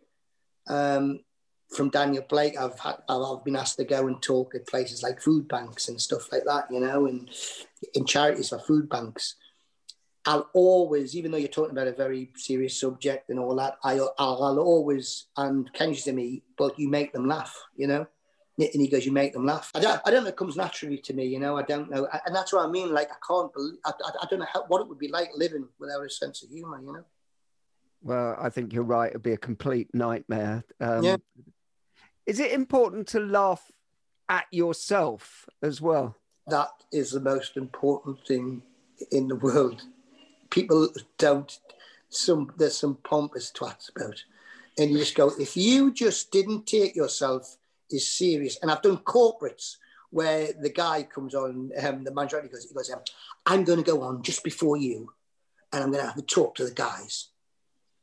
Speaker 1: um, from Daniel Blake, I've had I've been asked to go and talk at places like food banks and stuff like that. You know, and in charities for food banks. I'll always, even though you're talking about a very serious subject and all that, I'll, I'll always, and Ken to me, but you make them laugh, you know? And he goes, you make them laugh. I don't, I don't know, it comes naturally to me, you know, I don't know. And that's what I mean. Like, I can't believe, I, I, don't know how, what it would be like living without a sense of humor, you know?
Speaker 2: Well, I think you're right. It'd be a complete nightmare. Um, yeah. Is it important to laugh at yourself as well?
Speaker 1: That is the most important thing in the world people don't. Some there's some pompous twats about, and you just go. If you just didn't take yourself as serious, and I've done corporates where the guy comes on, um, the manager he goes, he goes, um, I'm going to go on just before you, and I'm going to have to talk to the guys.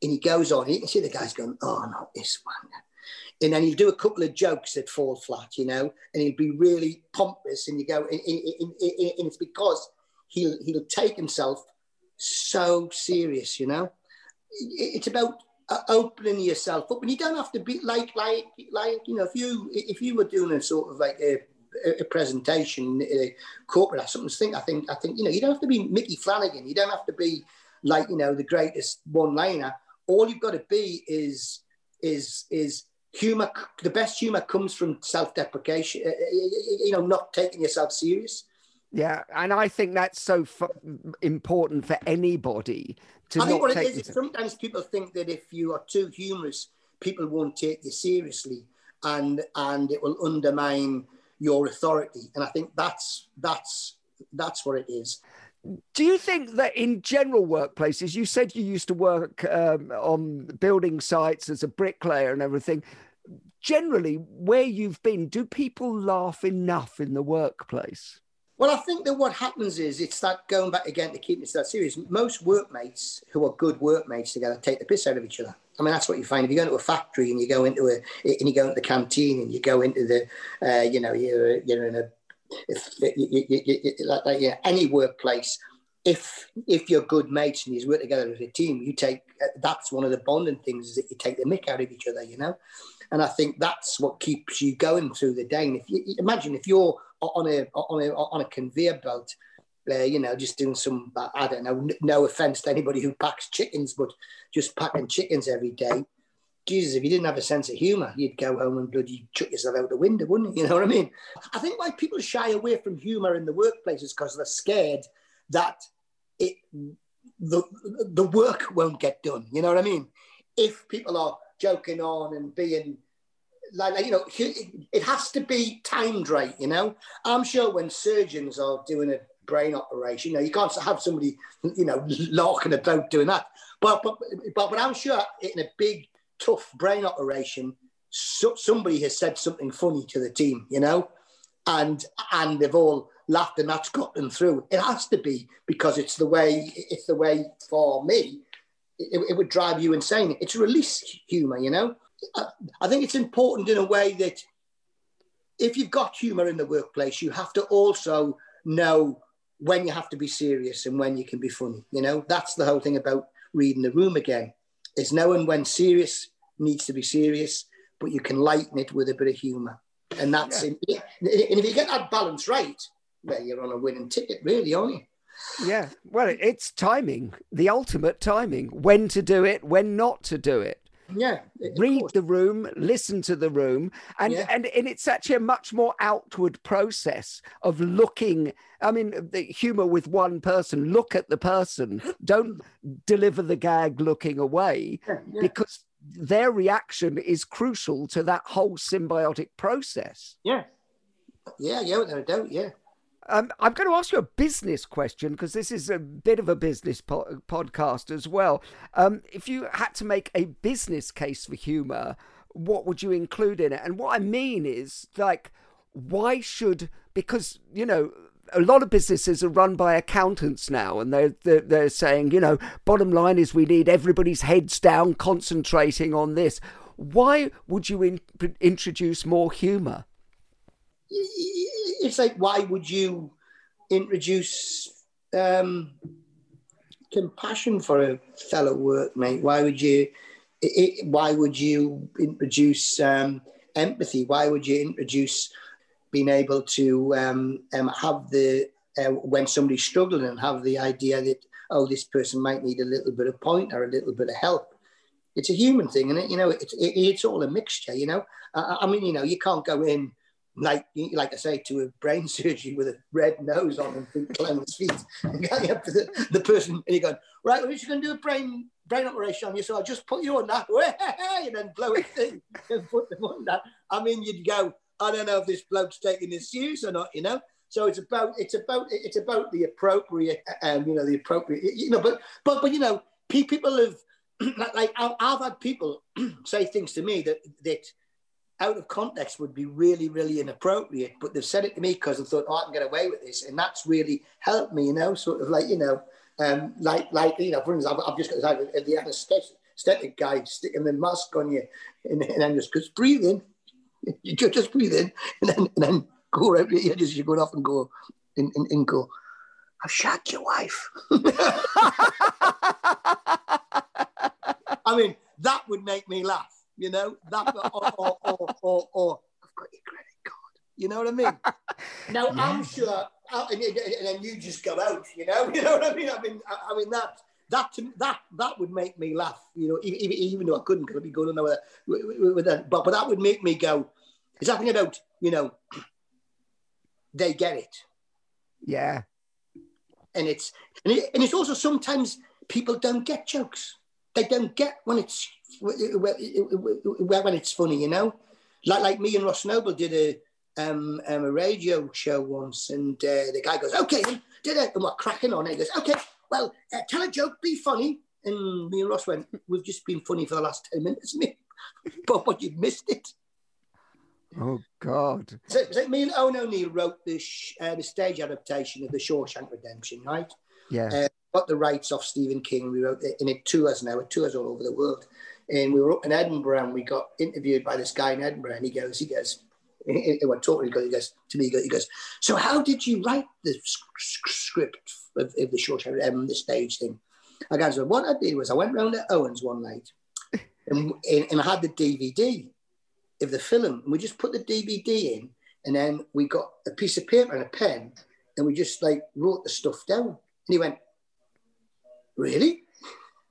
Speaker 1: And he goes on, and you can see the guys going, oh, not this one. And then he'll do a couple of jokes that fall flat, you know, and he'll be really pompous. And you go, and, and, and, and it's because he'll, he'll take himself so serious, you know. It's about opening yourself up, and you don't have to be like like like you know if you if you were doing a sort of like a, a presentation, a corporate or something. Think I think I think you know you don't have to be Micky Flanagan. You don't have to be like you know the greatest one-liner. All you've got to be is is is humor. The best humor comes from self-deprecation. Uh, uh, uh, you know, not taking yourself serious.
Speaker 2: Yeah, and I think that's so f- important for anybody.
Speaker 1: I
Speaker 2: think
Speaker 1: what it is, is, sometimes people think that if you are too humorous, people won't take you seriously, and and it will undermine your authority. And I think that's that's that's what it is.
Speaker 2: Do you think that in general workplaces, you said you used to work um, on building sites as a bricklayer and everything. Generally, where you've been, do people laugh enough in the workplace?
Speaker 1: Well, I think that what happens is it's that going back again to keep this that serious. Most workmates who are good workmates together take the piss out of each other. I mean, that's what you find if you go into a factory and you go into a and you go into the canteen and you go into the, uh, you know, you're you're in a, if, you, you, you, like, like yeah, any workplace. If if you're good mates and you work together as a team, you take that's one of the bonding things is that you take the mick out of each other, you know. And I think that's what keeps you going through the day. And if you imagine if you're on a on a on a conveyor belt uh, you know, just doing some, I don't know, no offense to anybody who packs chickens, but just packing chickens every day. Jesus, if you didn't have a sense of humour, you'd go home and bloody chuck yourself out the window, wouldn't you? [laughs] You know what I mean? I think why people shy away from humour in the workplace is because they're scared that it the the work won't get done. You know what I mean? If people are joking on and being like, you know, it has to be timed right. You know, I'm sure when surgeons are doing a brain operation, you know, you can't have somebody, you know, larking about doing that. But but but, but I'm sure in a big tough brain operation, so, somebody has said something funny to the team, you know, and and they've all laughed and that's got them through. It has to be because it's the way it's the way for me. It, it would drive you insane. It's release humor, you know. I, I think it's important in a way that if you've got humor in the workplace, you have to also know when you have to be serious and when you can be funny. You know, that's the whole thing about reading the room again. Is knowing when serious needs to be serious, but you can lighten it with a bit of humour. And that's yeah. it. And if you get that balance right, well, you're on a winning ticket, really, aren't you?
Speaker 2: Yeah. Well, it's timing, the ultimate timing, when to do it, when not to do it.
Speaker 1: Yeah.
Speaker 2: Read course. the room, listen to the room. And, yeah. and and it's actually a much more outward process of looking. I mean, the humor with one person, look at the person. Don't deliver the gag looking away yeah, yeah. because their reaction is crucial to that whole symbiotic process.
Speaker 1: Yeah. Yeah, yeah, a doubt, yeah.
Speaker 2: Um, I'm going to ask you a business question because this is a bit of a business po- podcast as well. Um, if you had to make a business case for humor, what would you include in it? And what I mean is, like, why should, because, you know, a lot of businesses are run by accountants now, and they're, they're, they're saying, you know, bottom line is we need everybody's heads down, concentrating on this. Why would you in, introduce more humour?
Speaker 1: It's like why would you introduce um, compassion for a fellow workmate? Why would you? It, why would you introduce um, empathy? Why would you introduce being able to um, um, have the uh, when somebody's struggling and have the idea that oh this person might need a little bit of point or a little bit of help. It's a human thing, and it you know it's it, it's all a mixture. You know, I, I mean you know you can't go in like like I say, to a brain [laughs] surgery with a red nose on and his feet, and going up to the, the person and you're going, right, we're just going to do a brain brain operation on you, so I'll just put you on that, [laughs] and then blow it in [laughs] and put them on that. I mean, you'd go, I don't know if this bloke's taking this serious or not, you know. So it's about it's about it's about the appropriate, um, you know, the appropriate, you know, but but but you know, people have [clears throat] like I've had people [clears throat] say things to me that that out of context would be really, really inappropriate. But they've said it to me because I thought, oh, I can get away with this. And that's really helped me, you know, sort of like, you know, um, like, like you know, for instance, I've, I've just got this, the anesthetic guy sticking the mask on you and, and then just, just breathe in. [laughs] You just breathe in and then, and then go right, you just, you go off and go and, and, and go, I've shot your wife. [laughs] I mean, that would make me laugh you know, that or, or, or, or, or I've got your credit card. You know what I mean? [laughs] now yeah. I'm sure, uh, and, and, then you just go out. You know, [laughs] you know what I mean? I mean, I, I mean that that that that would make me laugh. You know, even, even though I couldn't, because I'd be going on with, with, with that. But but that would make me go. Is that thing about you know? [clears throat] They get it.
Speaker 2: Yeah.
Speaker 1: And it's and, it, and it's also sometimes people don't get jokes. They don't get when it's when it's funny, you know. Like like me and Ross Noble did a um, um, a radio show once, and uh, the guy goes, "Okay, did it?" And we're cracking on. it. He goes, "Okay, well, uh, tell a joke, be funny." And me and Ross went, "We've just been funny for the last ten minutes, me, but but you missed it."
Speaker 2: Oh God!
Speaker 1: So, so me and Owen O'Neill wrote the sh- uh, the stage adaptation of the Shawshank Redemption, right?
Speaker 2: Yeah.
Speaker 1: Got the rights off Stephen King. We wrote it, and it tours now. It tours all over the world. And we were up in Edinburgh and we got interviewed by this guy in Edinburgh. And he goes, he goes, he went talking, he goes to me, he goes, so how did you write the script of, of the short um, the stage thing? I goes, well, what I did was I went round to Owen's one night and, and I had the DVD of the film and we just put the DVD in and then we got a piece of paper and a pen and we just like wrote the stuff down. And he went, really? [laughs]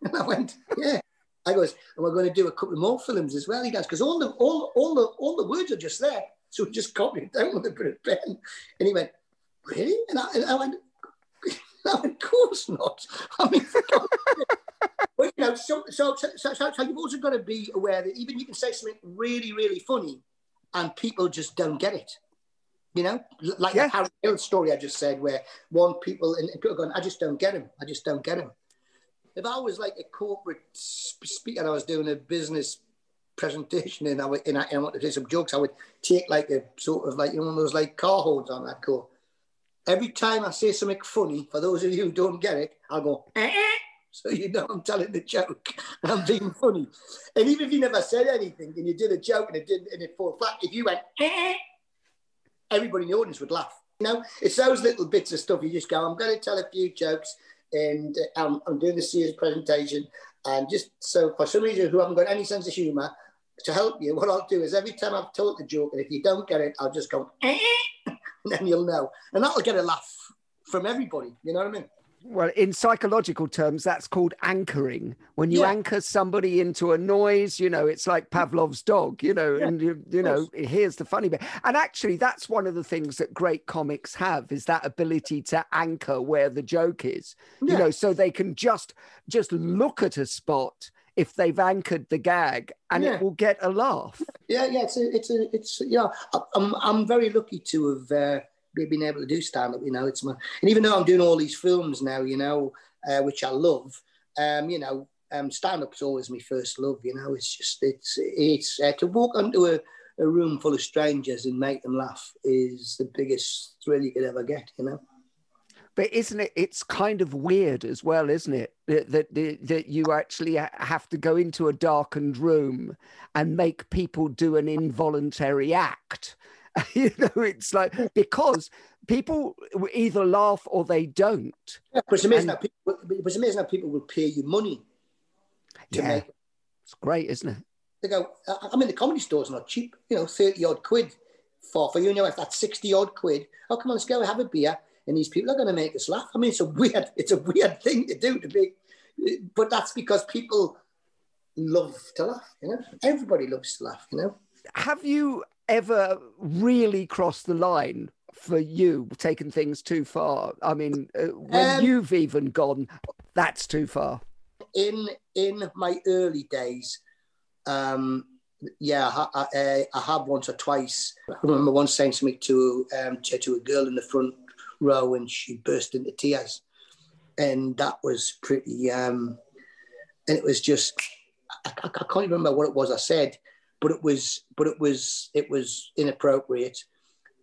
Speaker 1: And I went, yeah. I goes, and we're going to do a couple more films as well. He goes, because all the all all the all the words are just there, so we just copied it down with a bit of pen. And he went, really? And I, and I went, no, [laughs] of course not. I mean, [laughs] but you know, so, so, so, so, so you've also got to be aware that even you can say something really, really funny, and people just don't get it. You know, like yeah. the Harry Hill story I just said, where one people and people going, I just don't get him. I just don't get him. If I was like a corporate speaker, and I was doing a business presentation and I, would, and I, and I wanted to say some jokes, I would take like a sort of like you know one of those like car holds on that go. Every time I say something funny, for those of you who don't get it, I'll go. Eh. So you know I'm telling the joke. [laughs] I'm being funny. And even if you never said anything and you did a joke and it didn't and it fall flat, if you went, eh, everybody in the audience would laugh. You know, it's those little bits of stuff you just go, I'm going to tell a few jokes and uh, I'm, doing the series presentation. And just so for some reason who haven't got any sense of humour, to help you, what I'll do is every time I've told the joke, and if you don't get it, I'll just go, [laughs] and then you'll know. And that'll get a laugh from everybody. You know what I mean?
Speaker 2: Well, in psychological terms, that's called anchoring. When you yeah. anchor somebody into a noise, you know, it's like Pavlov's dog, you know, yeah, and you, you know, here's the funny bit. And actually, that's one of the things that great comics have is that ability to anchor where the joke is, yeah. you know, so they can just just look at a spot if they've anchored the gag and it will get a laugh.
Speaker 1: Yeah, yeah, it's a, it's a, it's yeah. I'm I'm very lucky to have. Uh, being able to do stand up. You know, it's my and even though I'm doing all these films now, you know, uh, which I love, um, you know, um, stand up's always my first love. You know, it's just it's it's uh, to walk into a, a room full of strangers and make them laugh is the biggest thrill you could ever get. You know.
Speaker 2: But isn't it? It's kind of weird as well, isn't it? That that that you actually have to go into a darkened room and make people do an involuntary act [laughs] you know, it's like because people either laugh or they don't.
Speaker 1: Yeah, but it's amazing, and, how people, it's amazing how people will pay you money
Speaker 2: to yeah, make. It's great, isn't it?
Speaker 1: They go, I mean, the comedy store's not cheap, you know, 30 odd quid for, for you know, if that's 60 odd quid, oh, come on, let's go have a beer. And these people are going to make us laugh. I mean, it's a weird, it's a weird thing to do to be, but that's because people love to laugh, you know, everybody loves to laugh, you know.
Speaker 2: Have you ever really crossed the line for you, taken things too far? I mean, uh, when um, you've even gone, that's too far.
Speaker 1: In in my early days, um, yeah, I, I, I, have once or twice. I remember once saying something to um, to, to a girl in the front row, and she burst into tears, and that was pretty. Um, and it was just, I, I can't even remember what it was I said, but it was but it was it was inappropriate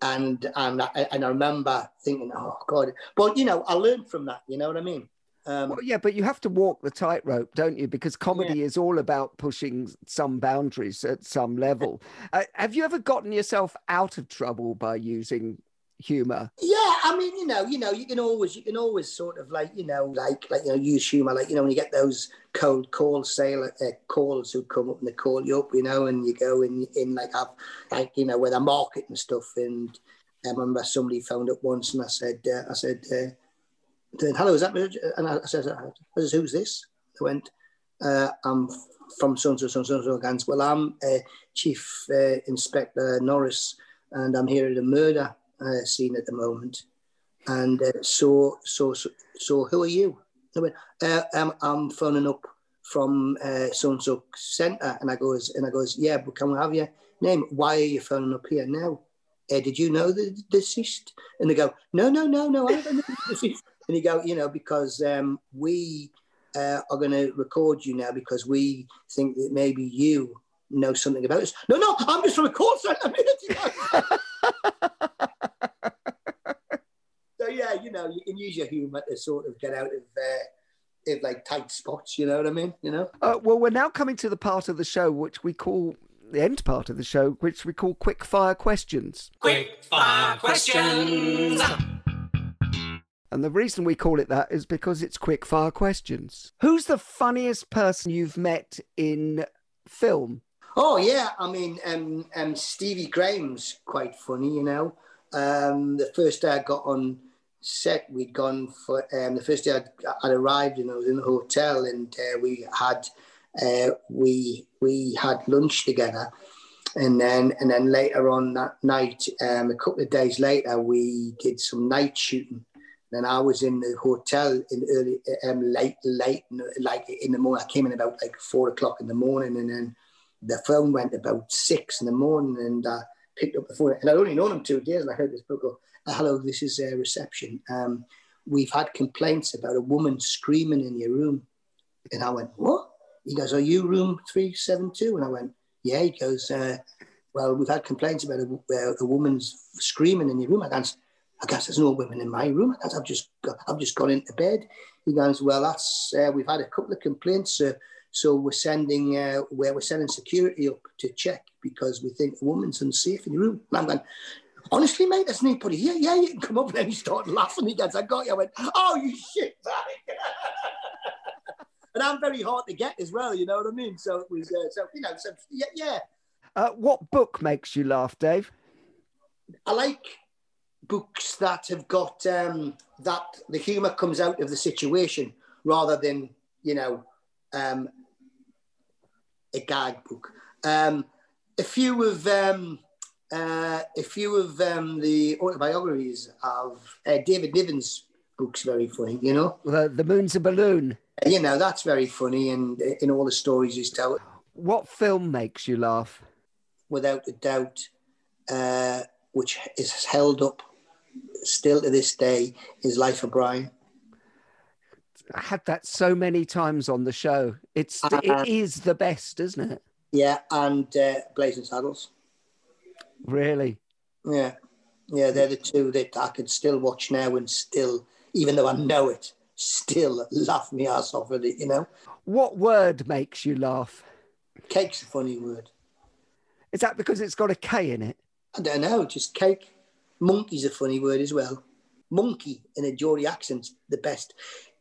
Speaker 1: and and I, and I remember thinking oh god but you know I learned from that you know what I mean
Speaker 2: um, well, yeah, but you have to walk the tightrope, don't you? Because comedy yeah. is all about pushing some boundaries at some level. [laughs] Uh, have you ever gotten yourself out of trouble by using humor.
Speaker 1: Yeah i mean you know you know you can always you can always sort of like you know like like you know use humor like you know when you get those cold call sale uh, calls who come up and they call you up you know and you go in in like have like you know where they're marketing stuff and I remember somebody phoned up once and I said uh, I said uh, hello is that and I said who's this? They went uh, I'm from so and so so and so so well I'm uh, Chief uh, Inspector Norris and I'm here at a murder uh, scene at the moment. And uh, so, so, so, so, who are you? I went, uh, I'm, I'm phoning up from so and so centre, and I goes, and I goes, yeah, but can we have your name? Why are you phoning up here now? Uh, did you know the deceased? And they go, no, no, no, no, I don't know the deceased. And you go, you know, because um, we uh, are going to record you now because we think that maybe you know something about us. No, no, I'm just from a call centre. [laughs] [laughs] so yeah, you know, you can use your humour to sort of get out of uh, of like tight spots. You know what I mean? You know.
Speaker 2: Uh, well, we're now coming to the part of the show which we call the end part of the show, which we call quick fire questions.
Speaker 3: Quick fire questions.
Speaker 2: And the reason we call it that is because it's quick fire questions. Who's the funniest person you've met in film?
Speaker 1: Oh yeah, I mean, um, um, Stevie Graham's quite funny, you know. Um, the first day I got on set, we'd gone for um, the first day I'd, I'd arrived and I was in the hotel and uh, we had uh, we we had lunch together, and then and then later on that night, um, a couple of days later, we did some night shooting. Then I was in the hotel in early, um, late, late, like in the morning. I came in about like four o'clock in the morning, and then the phone went about six in the morning, and I picked up the phone. And I'd only known him two days, and I heard this book go, "Hello, this is a reception. Um, we've had complaints about a woman screaming in your room." And I went, "What?" He goes, "Are you room three seven two? And I went, "Yeah." He goes, uh, "Well, we've had complaints about a, uh, a woman's screaming in your room." I guess, I guess there's no women in my room. I guess I've just got, I've just gone into bed. He goes, "Well, that's uh, we've had a couple of complaints, uh, so we're sending uh, where we're sending security up to check because we think a woman's unsafe in your room." And I'm going. Honestly, mate, there's nobody here. Yeah, you can come up. And then he started laughing. He goes, I got you. I went, oh, you shit, [laughs] and I'm very hard to get as well. You know what I mean? So it was, uh, so you know, so yeah, yeah.
Speaker 2: Uh, what book makes you laugh, Dave?
Speaker 1: I like books that have got um, that the humour comes out of the situation rather than you know um, a gag book. Um, a few of um, uh, a few of um, the autobiographies of uh, David Niven's books very funny. You know,
Speaker 2: the, the Moon's a Balloon.
Speaker 1: You know that's very funny and in all the stories he's told
Speaker 2: what film makes you laugh?
Speaker 1: Without a doubt uh, which is held up still to this day is life of brian.
Speaker 2: I had that so many times on the show. It's uh, it is the best isn't it?
Speaker 1: Yeah and uh, blazing saddles
Speaker 2: really
Speaker 1: yeah yeah they're the two that i could still watch now and still even though i know it still laugh me ass off at it, you know.
Speaker 2: What word makes you laugh?
Speaker 1: Cake's a funny word.
Speaker 2: Is that because it's got a K in it?
Speaker 1: I don't know, just cake. Monkey's a funny word as well. Monkey in a Geordie accent, the best.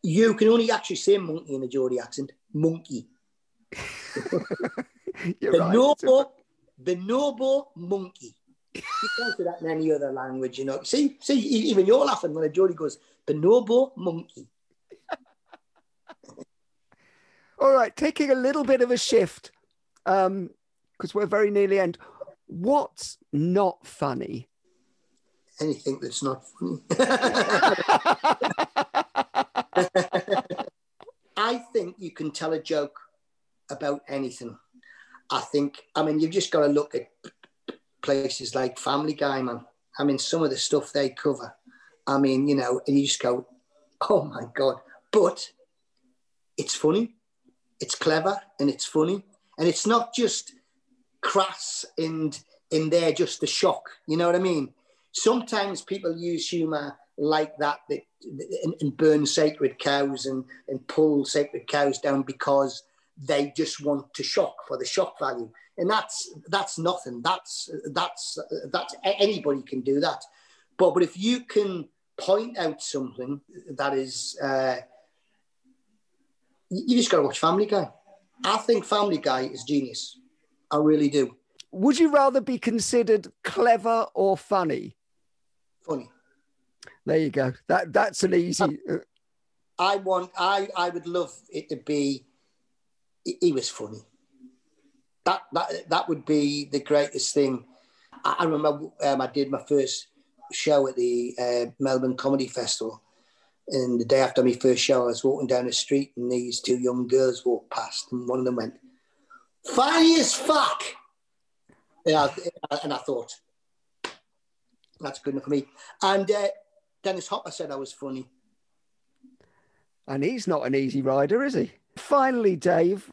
Speaker 1: You can only actually say monkey in a Geordie accent. Monkey. [laughs]
Speaker 2: You're the right.
Speaker 1: The noble monkey. You can't say that in any other language, you know. See, see, even you're laughing when a Geordie goes, the noble monkey. [laughs]
Speaker 2: All right, taking a little bit of a shift, because um, we're very nearly end. What's not funny?
Speaker 1: Anything that's not funny. [laughs] [laughs] I think you can tell a joke about anything. I think, I mean, you've just got to look at places like Family Guy, man. I mean, some of the stuff they cover. I mean, you know, and you just go, oh my God. But it's funny it's clever and it's funny and it's not just crass and in there just the shock you know what i mean sometimes people use humor like that, that and, and burn sacred cows and, and pull sacred cows down because they just want to shock for the shock value and that's that's nothing that's that's that's anybody can do that but but if you can point out something that is uh, you just got to watch Family Guy. I think Family Guy is genius. I really do.
Speaker 2: Would you rather be considered clever or funny?
Speaker 1: Funny.
Speaker 2: There you go. That that's an easy.
Speaker 1: I want. I I would love it to be. He was funny. That that that would be the greatest thing. I, I remember um, I did my first show at the uh, Melbourne Comedy Festival, and the day after my first show, I was walking down the street and these two young girls walked past, and one of them went, Funny as fuck. And I, and I thought, that's good enough for me. And uh, Dennis Hopper said I was funny.
Speaker 2: And he's not an easy rider, is he? Finally, Dave,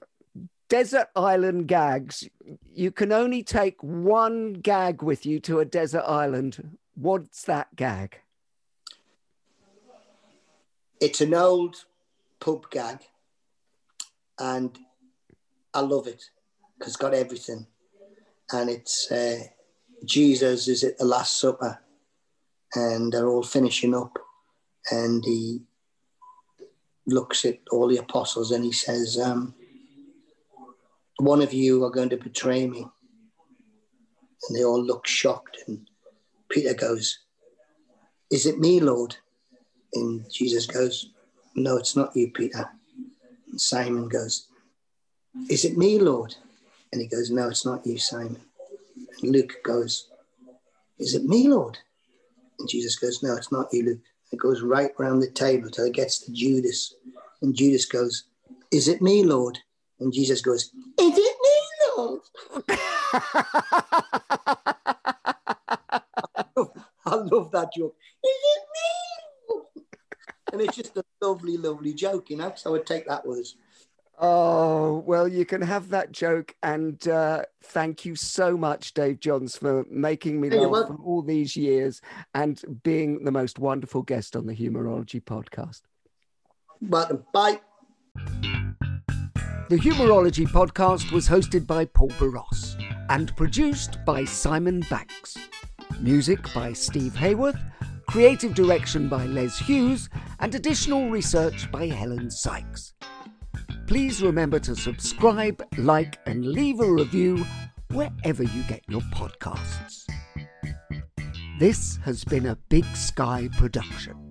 Speaker 2: desert island gags. You can only take one gag with you to a desert island. What's that gag?
Speaker 1: it's an old pub gag, and I love it because it's got everything. And it's uh, Jesus is at the Last Supper, and they're all finishing up, and he looks at all the apostles and he says, um, "One of you are going to betray me." And they all look shocked, and Peter goes, "Is it me, Lord?" And Jesus goes, No, it's not you, Peter. And Simon goes, Is it me, Lord? And he goes, No, it's not you, Simon. And Luke goes, Is it me, Lord? And Jesus goes, No, it's not you, Luke. It goes right round the table till it gets to Judas. And Judas goes, Is it me, Lord? And Jesus goes, Is it me, Lord? [laughs] I love that joke. Is it me? Lord? And it's just a lovely, lovely joke, you know. So I would take that with us.
Speaker 2: Oh, well, you can have that joke. And uh, thank you so much, Dave Johns, for making me
Speaker 1: you're
Speaker 2: laugh for all these years and being the most wonderful guest on the Humourology podcast.
Speaker 1: Welcome. Bye.
Speaker 2: The Humourology podcast was hosted by Paul Boross and produced by Simon Banks. Music by Steve Hayworth, creative direction by Les Hughes, and additional research by Helen Sykes. Please remember to subscribe, like, and leave a review wherever you get your podcasts. This has been a Big Sky production.